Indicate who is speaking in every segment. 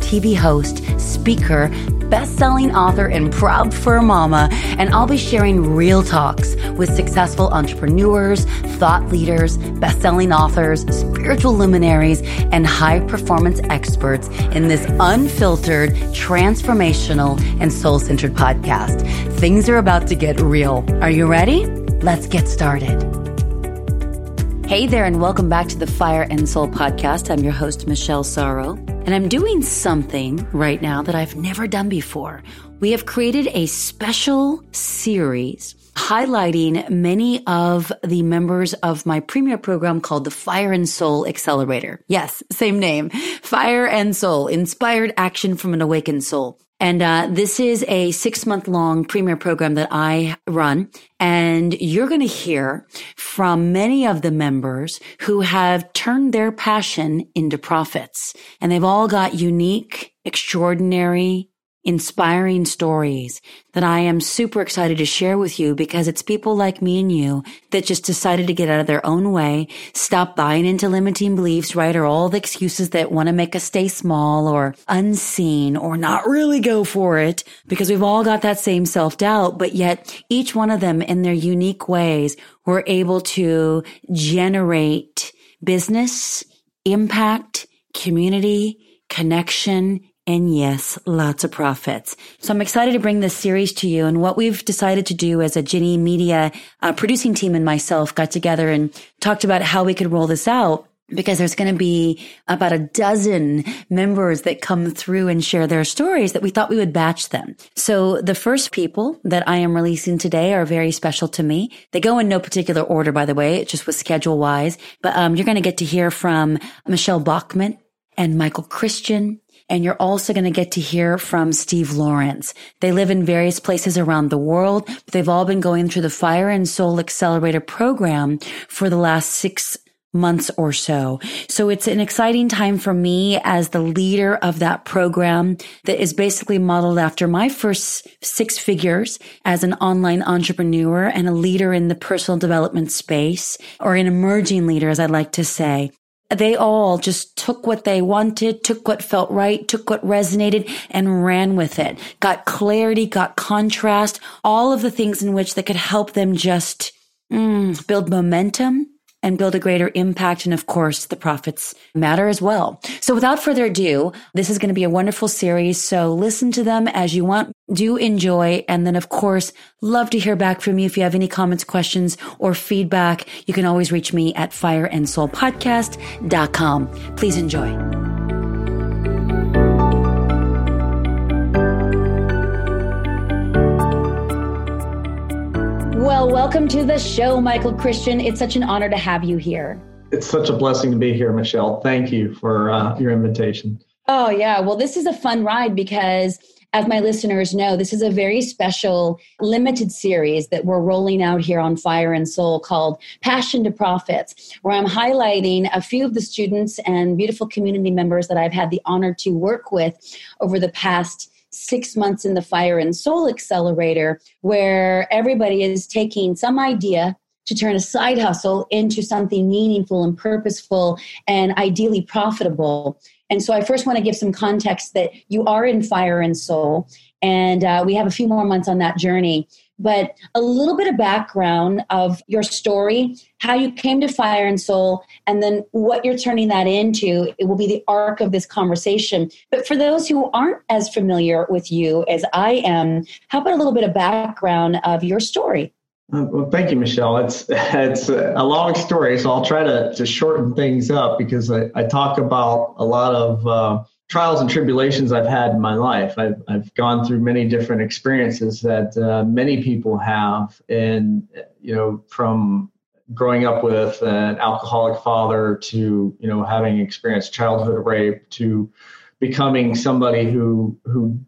Speaker 1: TV host, speaker, best-selling author, and proud fur mama, and I'll be sharing real talks with successful entrepreneurs, thought leaders, best-selling authors, spiritual luminaries, and high-performance experts in this unfiltered, transformational, and soul-centered podcast. Things are about to get real. Are you ready? Let's get started. Hey there, and welcome back to the Fire and Soul podcast. I'm your host, Michelle Sorro. And I'm doing something right now that I've never done before. We have created a special series highlighting many of the members of my premier program called the Fire and Soul Accelerator. Yes, same name. Fire and Soul, inspired action from an awakened soul. And uh, this is a six month long premier program that I run. And you're going to hear from many of the members who have turned their passion into profits. And they've all got unique, extraordinary, inspiring stories that I am super excited to share with you because it's people like me and you that just decided to get out of their own way, stop buying into limiting beliefs, right? Or all the excuses that want to make us stay small or unseen or not really go for it because we've all got that same self doubt, but yet each one of them in their unique ways were able to generate business, impact, community, connection, and yes, lots of profits. So I'm excited to bring this series to you. And what we've decided to do as a Ginny Media uh, producing team and myself got together and talked about how we could roll this out because there's going to be about a dozen members that come through and share their stories that we thought we would batch them. So the first people that I am releasing today are very special to me. They go in no particular order, by the way. It just was schedule wise, but um, you're going to get to hear from Michelle Bachman and Michael Christian and you're also going to get to hear from Steve Lawrence. They live in various places around the world, but they've all been going through the Fire and Soul Accelerator program for the last six months or so. So it's an exciting time for me as the leader of that program that is basically modeled after my first six figures as an online entrepreneur and a leader in the personal development space or an emerging leader, as I like to say they all just took what they wanted, took what felt right, took what resonated and ran with it. Got clarity, got contrast, all of the things in which that could help them just mm, build momentum and build a greater impact. And of course, the profits matter as well. So without further ado, this is going to be a wonderful series. So listen to them as you want. Do enjoy. And then of course, love to hear back from you. If you have any comments, questions, or feedback, you can always reach me at fireandsoulpodcast.com. Please enjoy. Well, welcome to the show, Michael Christian. It's such an honor to have you here.
Speaker 2: It's such a blessing to be here, Michelle. Thank you for uh, your invitation.
Speaker 1: Oh, yeah. Well, this is a fun ride because, as my listeners know, this is a very special limited series that we're rolling out here on Fire and Soul called Passion to Profits, where I'm highlighting a few of the students and beautiful community members that I've had the honor to work with over the past six months in the Fire and Soul Accelerator, where everybody is taking some idea to turn a side hustle into something meaningful and purposeful and ideally profitable. And so I first want to give some context that you are in Fire and Soul, and uh, we have a few more months on that journey but a little bit of background of your story, how you came to Fire and Soul, and then what you're turning that into. It will be the arc of this conversation. But for those who aren't as familiar with you as I am, how about a little bit of background of your story?
Speaker 2: Uh, well, thank you, Michelle. It's it's a long story, so I'll try to, to shorten things up because I, I talk about a lot of uh, trials and tribulations I've had in my life. I've, I've gone through many different experiences that uh, many people have, and you know, from growing up with an alcoholic father to you know having experienced childhood rape to becoming somebody who who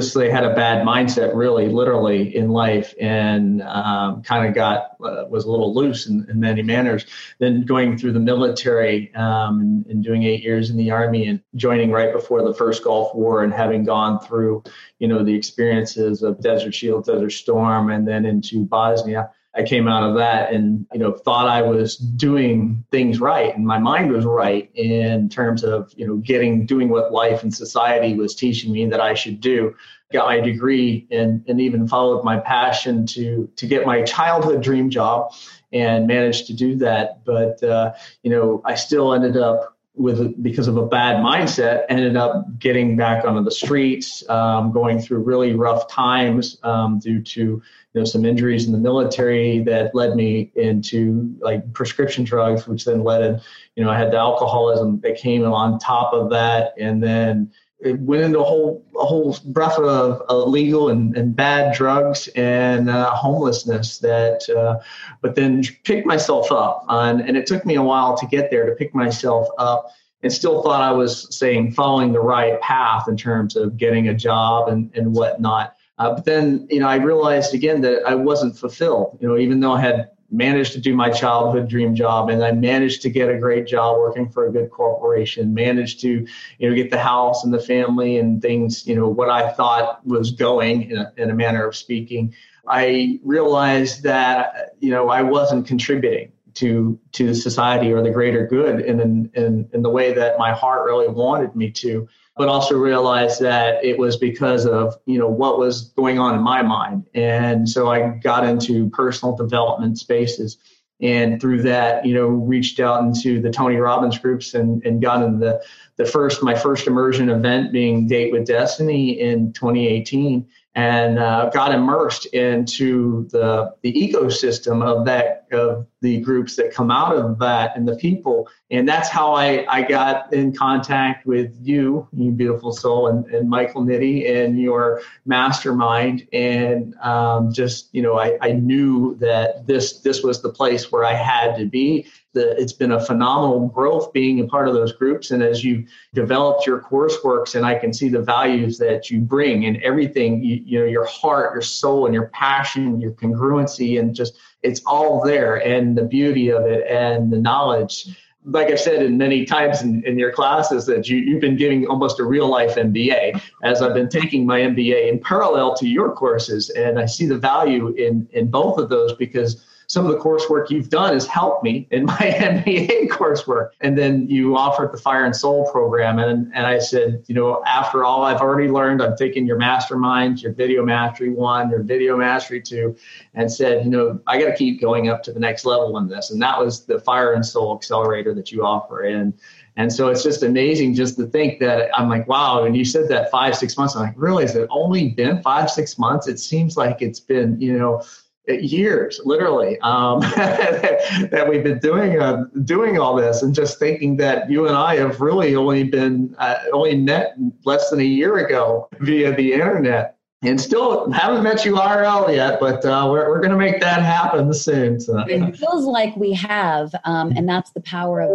Speaker 2: say had a bad mindset really literally in life and um, kind of got uh, was a little loose in, in, many manners then going through the military um, and, and, doing eight years in the army and joining right before the first gulf war and having gone through you know the experiences of desert shield desert storm and then into bosnia I came out of that and you know thought I was doing things right and my mind was right in terms of you know getting doing what life and society was teaching me that I should do. Got my degree and and even followed my passion to to get my childhood dream job and managed to do that. But uh, you know I still ended up with because of a bad mindset ended up getting back onto the streets um, going through really rough times um, due to you know some injuries in the military that led me into like prescription drugs which then led in you know i had the alcoholism that came on top of that. And then it went into a whole a whole breath of illegal and, and bad drugs and uh, homelessness that uh, but then picked myself up on, and it took me a while to get there to pick myself up and still thought I was saying following the right path in terms of getting a job and, and whatnot. Uh, but then, you know, I realized again that I wasn't fulfilled. You know, even though I had managed to do my childhood dream job and I managed to get a great job working for a good corporation, managed to, you know, get the house and the family and things, you know, what I thought was going in a, in a manner of speaking. I realized that, you know, I wasn't contributing to to society or the greater good in, in in the way that my heart really wanted me to but also realized that it was because of you know what was going on in my mind. And so i got into personal development spaces and through that you know reached out into the tony robbins groups and, and got into the, the first my first immersion event being date with destiny in 2018 and uh, got immersed into the the ecosystem of that of the groups that come out of that and the people. And that's how I, I got in contact with you you beautiful soul and, and Michael Nitty and your mastermind. And um, just you know I, I knew that this this was the place where I had to be the, it's been a phenomenal growth being a part of those groups. And as you developed your courseworks, and I can see the values that you bring and everything, you, you know, your heart, your soul, and your passion, your congruency, and just it's all there. And the beauty of it and the knowledge. Like I've said in many times in, in your classes, that you, you've been giving almost a real life MBA, as I've been taking my MBA in parallel to your courses. And I see the value in, in both of those because some of the coursework you've done has helped me in my MBA coursework. And then you offered the Fire and Soul program. And, and I said, you know, after all I've already learned, I'm taking your mastermind, your video mastery one, your video mastery two, and said, you know, I got to keep going up to the next level in this. And that was the Fire and Soul accelerator that you offer. And and so it's just amazing just to think that I'm like, wow, and you said that five, six months. I'm like, really? Has it only been five, six months? It seems like it's been, you know, years, literally, um, that we've been doing uh, doing all this, and just thinking that you and I have really only been uh, only met less than a year ago via the internet, and still haven't met you IRL yet, but uh, we're we're going to make that happen soon. So.
Speaker 1: It feels like we have, um, and that's the power of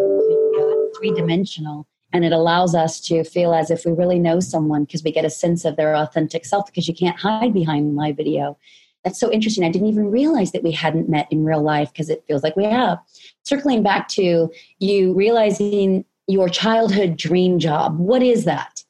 Speaker 1: three dimensional. And it allows us to feel as if we really know someone because we get a sense of their authentic self because you can't hide behind my video that's so interesting. I didn't even realize that we hadn't met in real life because it feels like we have. Circling back to you realizing your childhood dream job, what is that?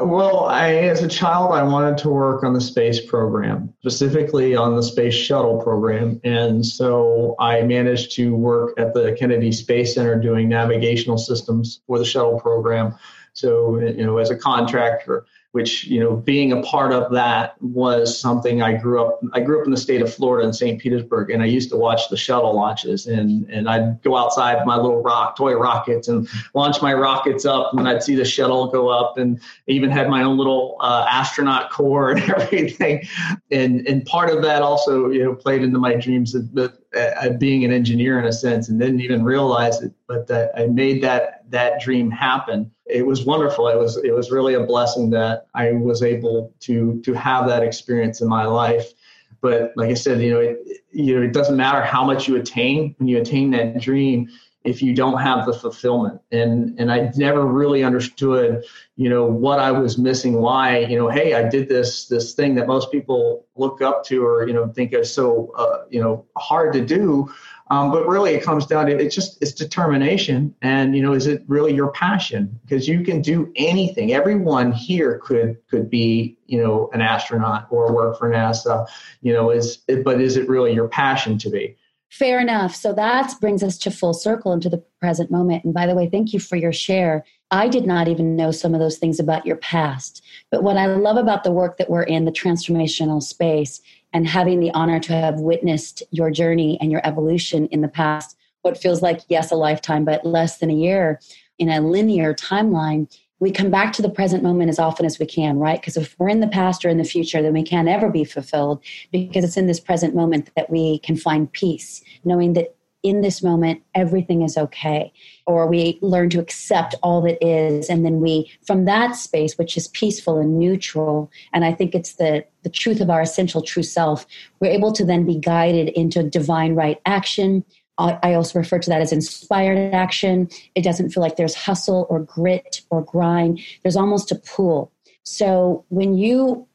Speaker 2: well, I, as a child, I wanted to work on the space program, specifically on the space shuttle program. And so I managed to work at the Kennedy Space Center doing navigational systems for the shuttle program. So, you know, as a contractor, which you know being a part of that was something I grew up I grew up in the state of Florida in St. Petersburg and I used to watch the shuttle launches and and I'd go outside my little rock toy rockets and launch my rockets up and I'd see the shuttle go up and even had my own little uh, astronaut core and everything and and part of that also you know played into my dreams of, of, of being an engineer in a sense and didn't even realize it but I made that that dream happen it was wonderful. It was it was really a blessing that I was able to to have that experience in my life. But like I said, you know, it, you know, it doesn't matter how much you attain when you attain that dream. if you don't have the fulfillment and and i never really understood you know what i was missing why you know hey i did this this thing that most people look up to or you know think is so uh, you know hard to do um, but really, it comes down to it's just it's determination, and you know, is it really your passion? Because you can do anything. Everyone here could could be you know an astronaut or work for NASA. You know, is but is it really your passion to be?
Speaker 1: Fair enough. So that brings us to full circle into the present moment. And by the way, thank you for your share. I did not even know some of those things about your past. But what I love about the work that we're in, the transformational space, and having the honor to have witnessed your journey and your evolution in the past, what feels like, yes, a lifetime, but less than a year in a linear timeline, we come back to the present moment as often as we can, right? Because if we're in the past or in the future, then we can't ever be fulfilled because it's in this present moment that we can find peace, knowing that in this moment everything is okay or we learn to accept all that is and then we from that space which is peaceful and neutral and i think it's the the truth of our essential true self we're able to then be guided into divine right action I also refer to that as inspired action. It doesn't feel like there's hustle or grit or grind. There's almost a pull. So when you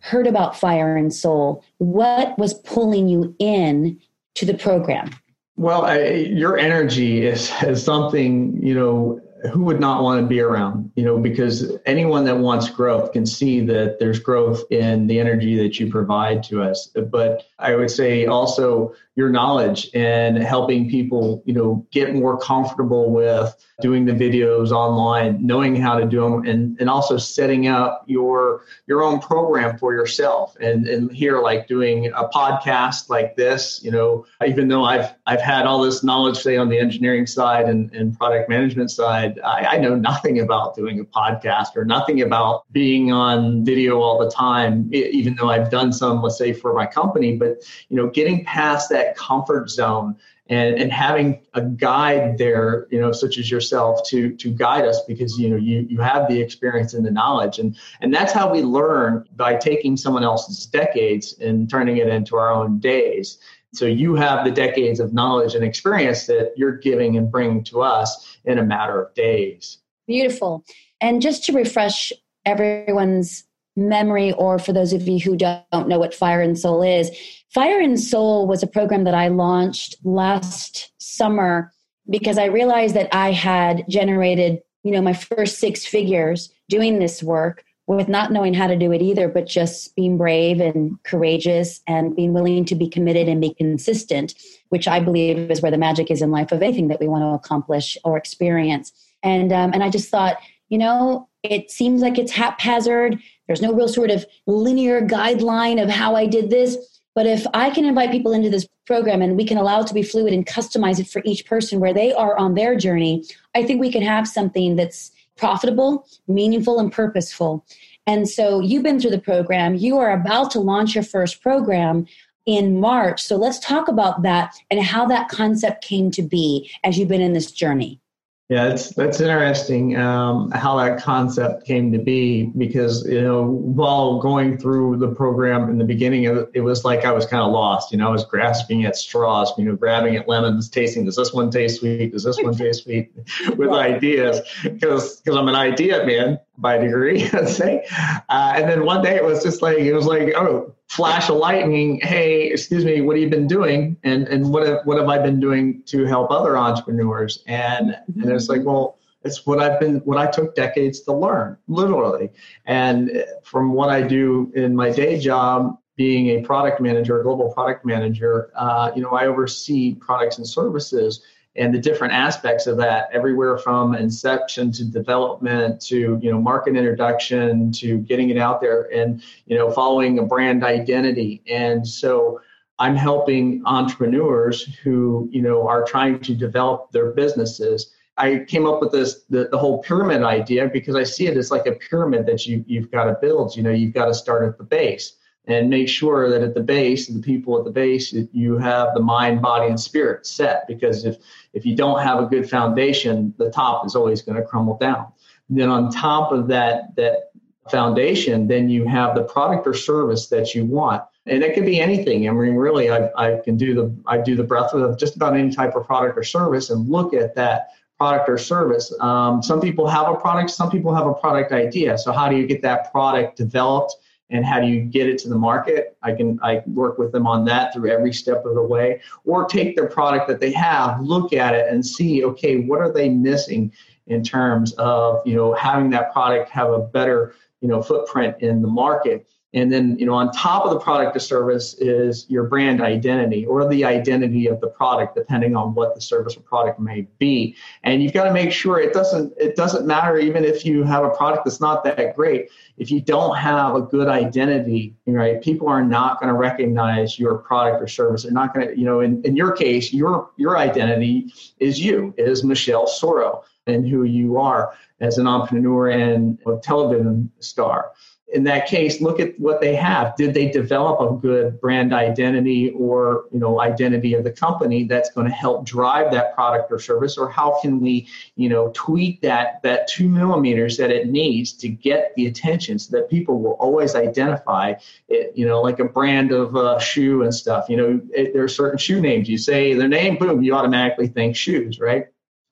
Speaker 1: heard about Fire and Soul, what was pulling you in to the program?
Speaker 2: Well, I, your energy is, is something, you know, who would not want to be around you know because anyone that wants growth can see that there's growth in the energy that you provide to us but i would say also your knowledge and helping people you know get more comfortable with doing the videos online knowing how to do them and, and also setting up your your own program for yourself and and here like doing a podcast like this you know even though i've i've had all this knowledge say on the engineering side and, and product management side I, I, know nothing about doing a podcast or nothing about being on video all the time, even though I've done some, let's say, for my company. But you know, getting past that comfort zone and, and having a guide there, you know, such as yourself to to guide us because you know you you have the experience and the knowledge and and that's how we learn by taking someone else's decades and turning it into our own days. So you have the decades of knowledge and experience that you're giving and bringing to us in a matter of days.
Speaker 1: Beautiful. And just to refresh everyone's memory, or for those of you who don't know what Fire and Soul is, Fire and Soul was a program that I launched last summer because I realized that I had generated, you know, my first six figures doing this work with not knowing how to do it either, but just being brave and courageous and being willing to be committed and be consistent, which I believe is where the magic is in life of anything that we want to accomplish or experience. And um, and I just thought, you know, it seems like it's haphazard. There's no real sort of linear guideline of how I did this. But if I can invite people into this program and we can allow it to be fluid and customize it for each person where they are on their journey, I think we can have something that's profitable, meaningful, and purposeful. And so you've been through the program. You are about to launch your first program in March. So let's talk about that and how that concept came to be as you've been in this journey.
Speaker 2: Yeah, that's that's interesting um, how that concept came to be because you know while going through the program in the beginning, it, it was like I was kind of lost. You know, I was grasping at straws. You know, grabbing at lemons, tasting. Does this one taste sweet? Does this one taste sweet? With ideas, because because I'm an idea man by degree, let's say. Uh, and then one day it was just like it was like oh flash of lightning hey excuse me what have you been doing? And and what have, what have i been doing to help other entrepreneurs? And and it's like well it's what i've been what i took decades to learn literally. And from what i do in my day job being a product manager a global product manager uh, you know i oversee products and services and the different aspects of that everywhere from inception to development to you know market introduction to getting it out there and you know following a brand identity. And so i'm helping entrepreneurs who you know are trying to develop their businesses. I came up with this the, the whole pyramid idea because i see it as like a pyramid that you, you've got to build. You know you've got to start at the base and make sure that at the base, the people at the base, you have the mind, body, and spirit set. Because if if you don't have a good foundation, the top is always going to crumble down. then on top of that that foundation, then you have the product or service that you want. and it could be anything. I mean, really, I, I can do the I do the breath of just about any type of product or service and look at that product or service. Um, some people have a product, some people have a product idea. So how do you get that product developed? And how do you get it to the market? I can i work with them on that through every step of the way. Or take their product that they have look at it and see okay what are they missing in terms of you know having that product have a better you know footprint in the market and then, you know, on top of the product or service is your brand identity or the identity of the product, depending on what the service or product may be. And you've got to make sure it doesn't it doesn't matter even if you have a product that's not that great. If you don't have a good identity, right, people are not going to recognize your product or service. They're not going to, you know, in, in your case, your your identity is you, is Michelle Sorro and who you are as an entrepreneur and a television star in that case look at what they have. Did they develop a good brand identity or you know identity of the company that's going to help drive that product or service? Or how can we you know tweak that that two millimeters that it needs to get the attention so that people will always identify it you know like a brand of uh, shoe and stuff? You know it, there are certain shoe names. You say their name boom you automatically think shoes right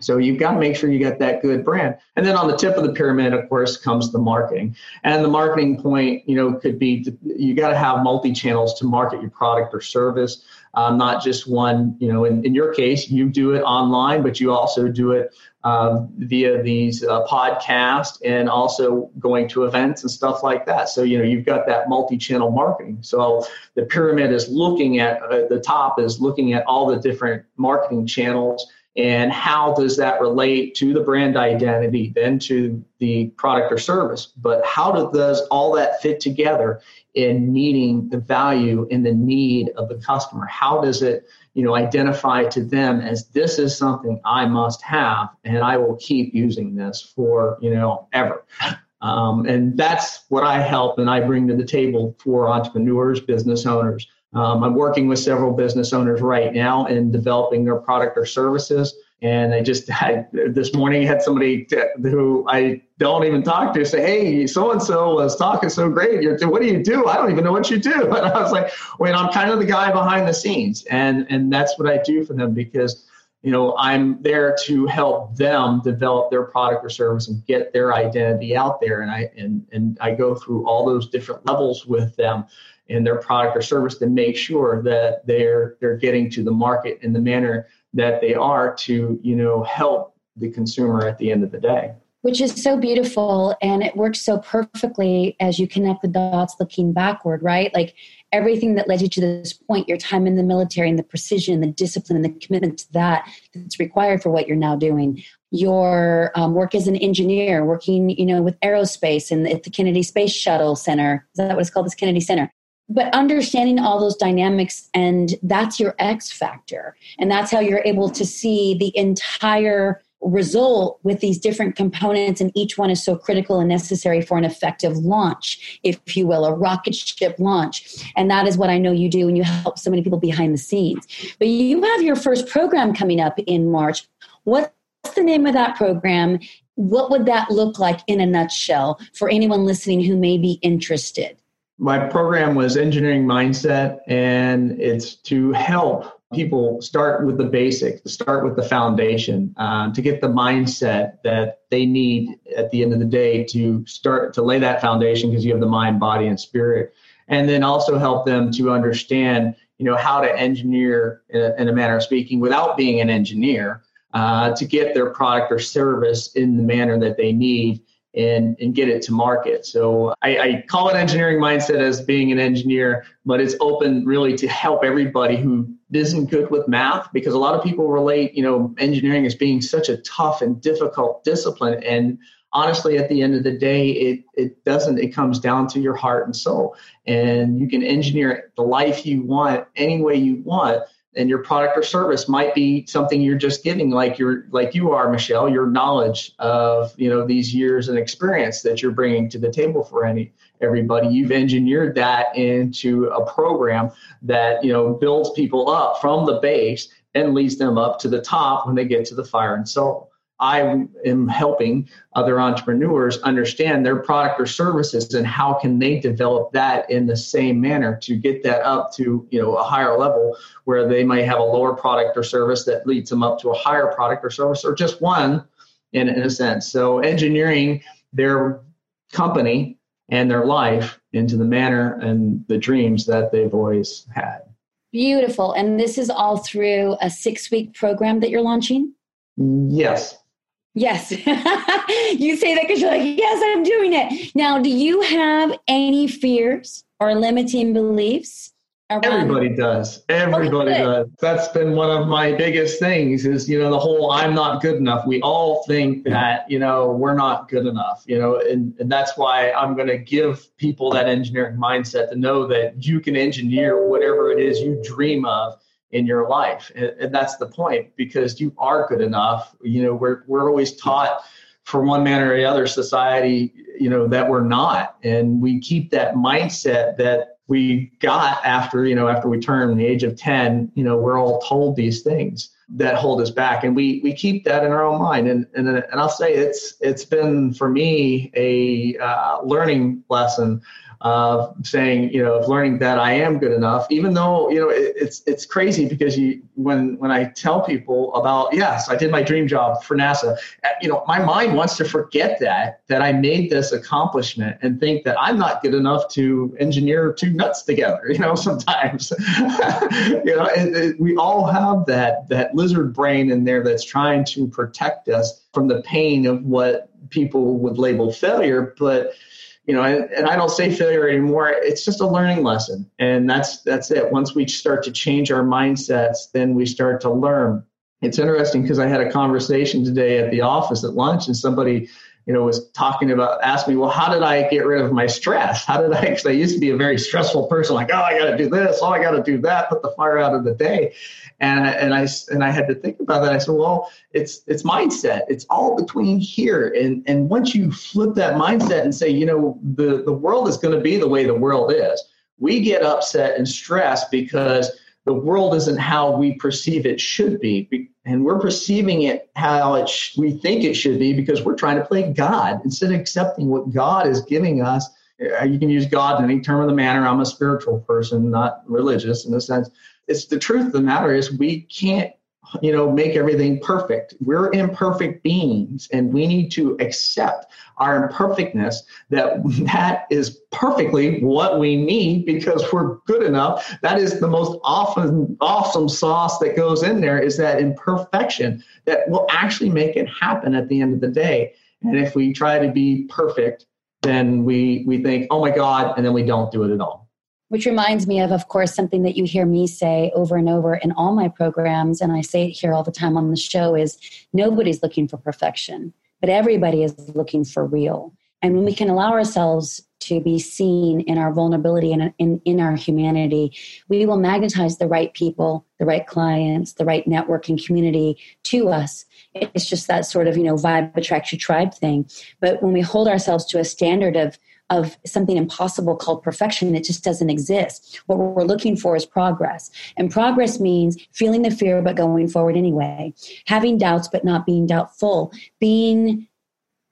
Speaker 2: so you've got to make sure you get that good brand. And then on the tip of the pyramid, of course, comes the marketing. And the marketing point, you know, could be you got to have multi channels to market your product or service, um, not just one. You know, in, in your case, you do it online, but you also do it um, via these uh, podcasts and also going to events and stuff like that. So you know, you've got that multi channel marketing. So the pyramid is looking at uh, the top is looking at all the different marketing channels and how does that relate to the brand identity then to the product or service? But how does all that fit together in meeting the value and the need of the customer? How does it you know identify to them as this is something i must have and i will keep using this for you know ever? Um, and that's what i help and i bring to the table for entrepreneurs business owners um, I'm working with several business owners right now in developing their product or services. And I just this morning had somebody t- who I don't even talk to say, "Hey, so and so was talking so great. You're, what do you do? I don't even know what you do." And I was like, "Wait, I'm kind of the guy behind the scenes, and and that's what I do for them because." you know i'm there to help them develop their product or service and get their identity out there and i and and i go through all those different levels with them in their product or service to make sure that they're they're getting to the market in the manner that they are to you know help the consumer at the end of the day.
Speaker 1: Which is so beautiful and it works so perfectly as you connect the dots looking backward right? Like everything that led you to this point your time in the military and the precision the discipline and the commitment to that that's required for what you're now doing. Your um, work as an engineer working you know with aerospace and at the kennedy space shuttle center. Is that what it's called? This kennedy center but understanding all those dynamics and that's your x factor. And that's how you're able to see the entire result with these different components and each one is so critical and necessary for an effective launch if you will a rocket ship launch. And that is what i know you do and you help so many people behind the scenes. But you have your first program coming up in march. What's the name of that program? What would that look like in a nutshell for anyone listening who may be interested
Speaker 2: my program was engineering mindset, and it's to help people start with the basics, start with the foundation, um, to get the mindset that they need at the end of the day to start to lay that foundation because you have the mind, body, and spirit, and then also help them to understand, you know, how to engineer in a, in a manner of speaking without being an engineer uh, to get their product or service in the manner that they need and, and get it to market. So I, I, call it engineering mindset as being an engineer, but it's open really to help everybody who isn't good with math because a lot of people relate, you know, engineering as being such a tough and difficult discipline. And honestly, at the end of the day, it, it doesn't, it comes down to your heart and soul. And you can engineer the life you want any way you want and your product or service might be something you're just giving like you're like you are michelle your knowledge of you know these years and experience that you're bringing to the table for any everybody. You've engineered that into a program that you know builds people up from the base and leads them up to the top when they get to the fire and soul I am helping other entrepreneurs understand their product or services and how can they develop that in the same manner to get that up to you know a higher level where they might have a lower product or service that leads them up to a higher product or service or just one in, in a sense. So engineering their company and their life into the manner and the dreams that they've always had.
Speaker 1: Beautiful. And this is all through a six week program that you're launching?
Speaker 2: Yes.
Speaker 1: Yes. you say that because you're like, yes, I'm doing it. Now, do you have any fears or limiting beliefs?
Speaker 2: Around- Everybody does. Everybody does. That's been one of my biggest things is, you know, the whole I'm not good enough. We all think that, you know, we're not good enough, you know, and, and that's why I'm going to give people that engineering mindset to know that you can engineer whatever it is you dream of in your life. And, and that's the point because you are good enough. You know, we're, we're always taught for one man or the other society, you know, that we're not. And we keep that mindset that we got after, you know, after we turn the age of 10, you know, we're all told these things that hold us back and we we keep that in our own mind and and, and I'll say it's it's been for me a uh, learning lesson of saying, you know, of learning that I am good enough, even though, you know, it, it's it's crazy because you when when I tell people about, yes, I did my dream job for NASA, uh, you know, my mind wants to forget that that I made this accomplishment and think that I'm not good enough to engineer two nuts together. You know, sometimes, you know, it, it, we all have that that lizard brain in there that's trying to protect us from the pain of what people would label failure, but you know, and, and I don't say failure anymore. It's just a learning lesson, and that's that's it. Once we start to change our mindsets, then we start to learn. It's interesting because I had a conversation today at the office at lunch, and somebody you know, was talking about, asked me, well, how did I get rid of my stress? How did I, because I used to be a very stressful person, like, oh, I got to do this, oh, I got to do that, put the fire out of the day. And, and I, and I had to think about that. I said, well, it's, it's mindset. It's all between here. And, and once you flip that mindset and say, you know, the, the world is going to be the way the world is, we get upset and stressed because the world isn't how we perceive it should be and we're perceiving it how it sh- we think it should be because we're trying to play god instead of accepting what god is giving us. Uh, you can use god in any term of the manner. I'm a spiritual person not religious in a sense. It's the truth of the matter is we can't you know make everything perfect. We're imperfect beings and we need to accept our imperfectness that that is perfectly what we need because we're good enough. That is the most often awesome sauce that goes in there is that imperfection that will actually make it happen at the end of the day. And if we try to be perfect then we we think oh my god and then we don't do it at all
Speaker 1: which reminds me of, of course, something that you hear me say over and over in all my programs, and I say it here all the time on the show is nobody's looking for perfection, but everybody is looking for real. And when we can allow ourselves to be seen in our vulnerability and in, in our humanity, we will magnetize the right people, the right clients, the right network and community to us. It's just that sort of, you know, vibe attracts your tribe thing. But when we hold ourselves to a standard of of something impossible called perfection. It just doesn't exist. What we're looking for is progress. And progress means feeling the fear but going forward anyway, having doubts but not being doubtful, being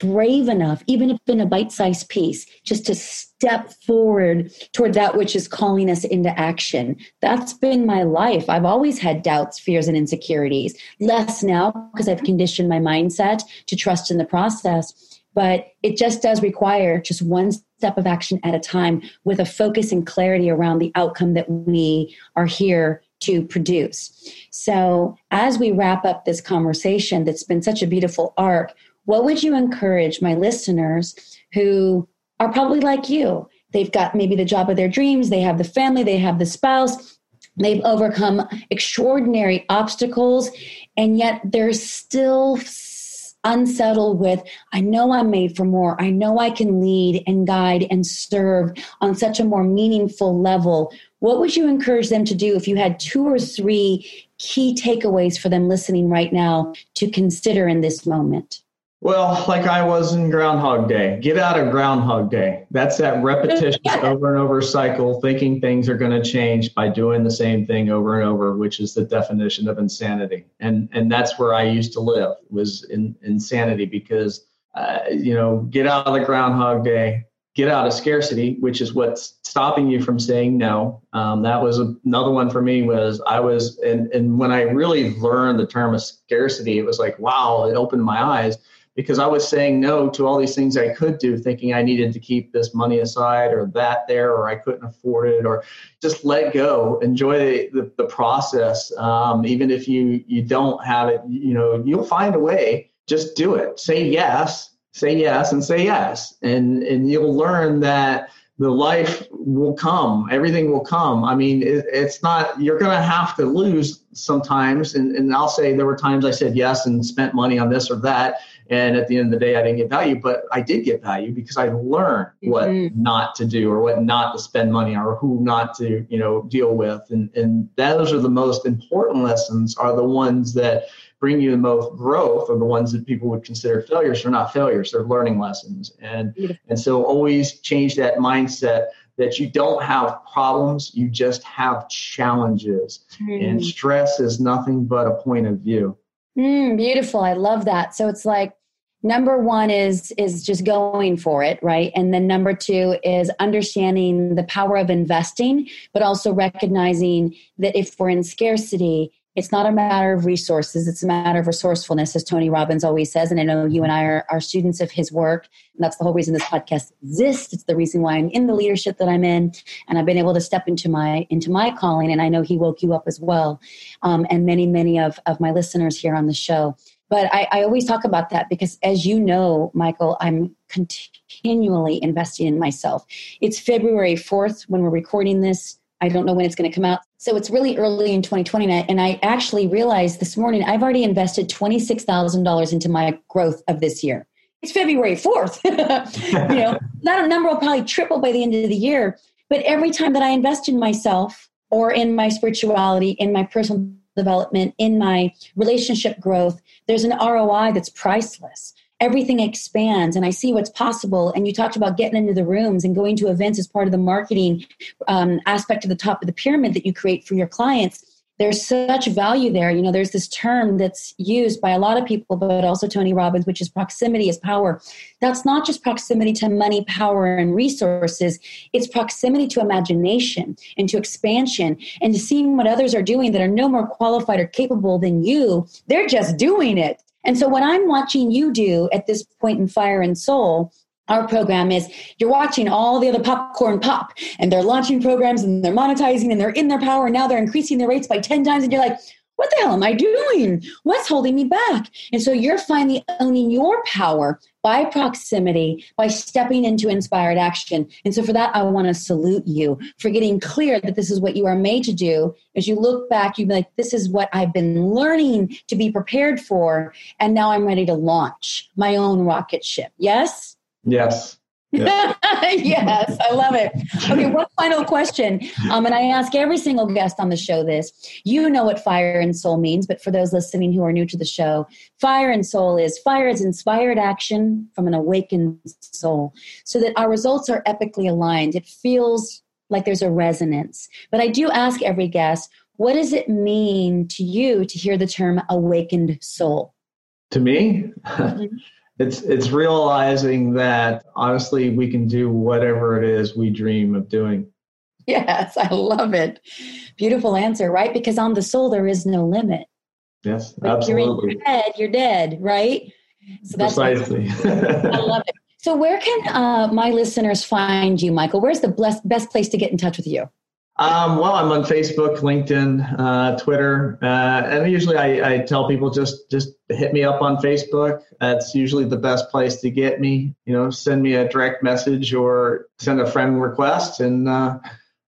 Speaker 1: brave enough, even if in a bite sized piece, just to step forward toward that which is calling us into action. That's been my life. I've always had doubts, fears, and insecurities. Less now because I've conditioned my mindset to trust in the process but it just does require just one step of action at a time with a focus and clarity around the outcome that we are here to produce. So, as we wrap up this conversation that's been such a beautiful arc, what would you encourage my listeners who are probably like you? They've got maybe the job of their dreams, they have the family, they have the spouse, they've overcome extraordinary obstacles, and yet they're still unsettled with, I know I'm made for more. I know I can lead and guide and serve on such a more meaningful level. What would you encourage them to do if you had two or three key takeaways for them listening right now to consider in this moment?
Speaker 2: Well, like I was in Groundhog Day. Get out of Groundhog Day. That's that repetition over and over cycle, thinking things are going to change by doing the same thing over and over, which is the definition of insanity. And and that's where I used to live was in insanity because uh, you know get out of the Groundhog Day, get out of scarcity, which is what's stopping you from saying no. Um, that was another one for me. Was I was and and when I really learned the term of scarcity, it was like wow, it opened my eyes because I was saying no to all these things I could do, thinking I needed to keep this money aside or that there, or I couldn't afford it, or just let go, enjoy the, the, the process. Um, even if you, you don't have it, you know, you'll find a way, just do it. Say yes, say yes and say yes. And, and you'll learn that the life will come everything will come i mean it, it's not you're going to have to lose sometimes and, and i'll say there were times i said yes and spent money on this or that and at the end of the day, I didn't get value, but I did get value because I learned what mm-hmm. not to do or what not to spend money on or who not to, you know, deal with. And, and those are the most important lessons are the ones that bring you the most growth are the ones that people would consider failures. They're not failures, they're learning lessons. And, and so always change that mindset that you don't have problems, you just have challenges. Mm. And stress is nothing but a point of view.
Speaker 1: Mm, beautiful. I love that. So it's like number one is is just going for it right and then number two is understanding the power of investing but also recognizing that if we're in scarcity it's not a matter of resources it's a matter of resourcefulness as tony robbins always says and i know you and i are, are students of his work and that's the whole reason this podcast exists it's the reason why i'm in the leadership that i'm in and i've been able to step into my into my calling and i know he woke you up as well um, and many many of, of my listeners here on the show but I, I always talk about that because, as you know, Michael, I'm continually investing in myself. It's February 4th when we're recording this. I don't know when it's going to come out. So it's really early in 2020. And I, and I actually realized this morning I've already invested $26,000 into my growth of this year. It's February 4th. you know, that number will probably triple by the end of the year. But every time that I invest in myself or in my spirituality, in my personal development, in my relationship growth, there's an ROI that's priceless. Everything expands and I see what's possible. And you talked about getting into the rooms and going to events as part of the marketing um, aspect of the top of the pyramid that you create for your clients there's such value there. You know, there's this term that's used by a lot of people, but also Tony Robbins, which is proximity is power. That's not just proximity to money, power, and resources. It's proximity to imagination and to expansion and to seeing what others are doing that are no more qualified or capable than you. They're just doing it. And so, what I'm watching you do at this point in Fire and Soul our program is you're watching all the other popcorn pop and they're launching programs and they're monetizing and they're in their power and now they're increasing their rates by 10 times and you're like what the hell am i doing? What's holding me back? And so you're finally owning your power by proximity by stepping into inspired action. And so for that i want to salute you for getting clear that this is what you are made to do. As you look back you'd be like this is what i've been learning to be prepared for and now i'm ready to launch my own rocket ship. Yes?
Speaker 2: Yes.
Speaker 1: yes, I love it. Okay, one final question. Um, and I ask every single guest on the show this. You know what fire and soul means, but for those listening who are new to the show, fire and soul is fire is inspired action from an awakened soul so that our results are epically aligned. It feels like there's a resonance. But I do ask every guest, what does it mean to you to hear the term awakened soul?
Speaker 2: To me? It's it's realizing that honestly we can do whatever it is we dream of doing.
Speaker 1: Yes i love it. Beautiful answer right? Because on the soul there is no limit.
Speaker 2: Yes but absolutely
Speaker 1: you're in your head you're dead right?
Speaker 2: So that's precisely.
Speaker 1: I love it. So where can uh, my listeners find you michael? Where's the best, best place to get in touch with you
Speaker 2: um, well, I'm on Facebook, LinkedIn, uh, Twitter, uh, and usually I, I, tell people just just hit me up on Facebook. That's usually the best place to get me. You know, send me a direct message or send a friend request, and uh,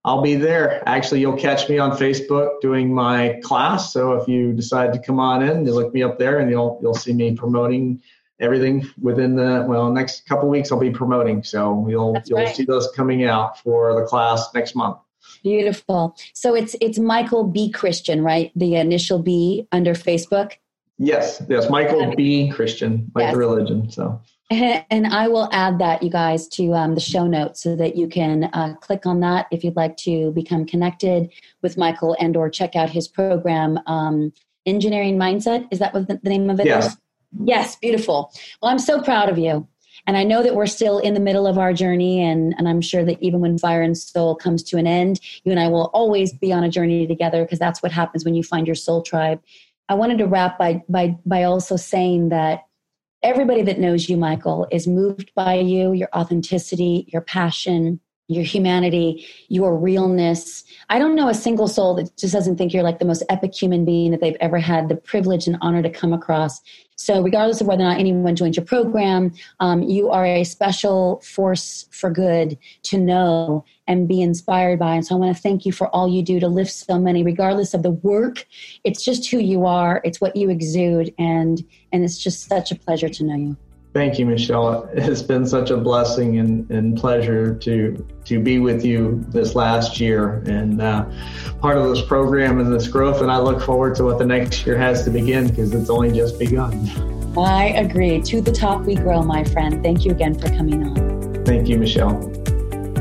Speaker 2: I'll be there. Actually, you'll catch me on Facebook doing my class. So if you decide to come on in, you look me up there, and you'll you'll see me promoting everything within the well next couple weeks. I'll be promoting, so you'll That's you'll right. see those coming out for the class next month.
Speaker 1: Beautiful. So it's it's Michael B Christian, right? The initial B under Facebook.
Speaker 2: Yes, yes, Michael B. Christian, like yes. the religion. So.
Speaker 1: And I will add that, you guys, to um, the show notes so that you can uh, click on that if you'd like to become connected with Michael and or check out his program, um, Engineering Mindset. Is that what the, the name of it
Speaker 2: yes.
Speaker 1: Is? Yes, beautiful. Well, I'm so proud of you. And I know that we're still in the middle of our journey, and, and I'm sure that even when Fire and Soul comes to an end, you and I will always be on a journey together because that's what happens when you find your soul tribe. I wanted to wrap by, by, by also saying that everybody that knows you, Michael, is moved by you, your authenticity, your passion, your humanity, your realness. I don't know a single soul that just doesn't think you're like the most epic human being that they've ever had the privilege and honor to come across. So, regardless of whether or not anyone joins your program, um, you are a special force for good to know and be inspired by. And so, I want to thank you for all you do to lift so many, regardless of the work. It's just who you are, it's what you exude, and and it's just such a pleasure to know you.
Speaker 2: Thank you, Michelle. It's been such a blessing and, and pleasure to to be with you this last year and uh, part of this program and this growth. And I look forward to what the next year has to begin because it's only just begun.
Speaker 1: I agree. To the top we grow, my friend. Thank you again for coming on.
Speaker 2: Thank you, Michelle.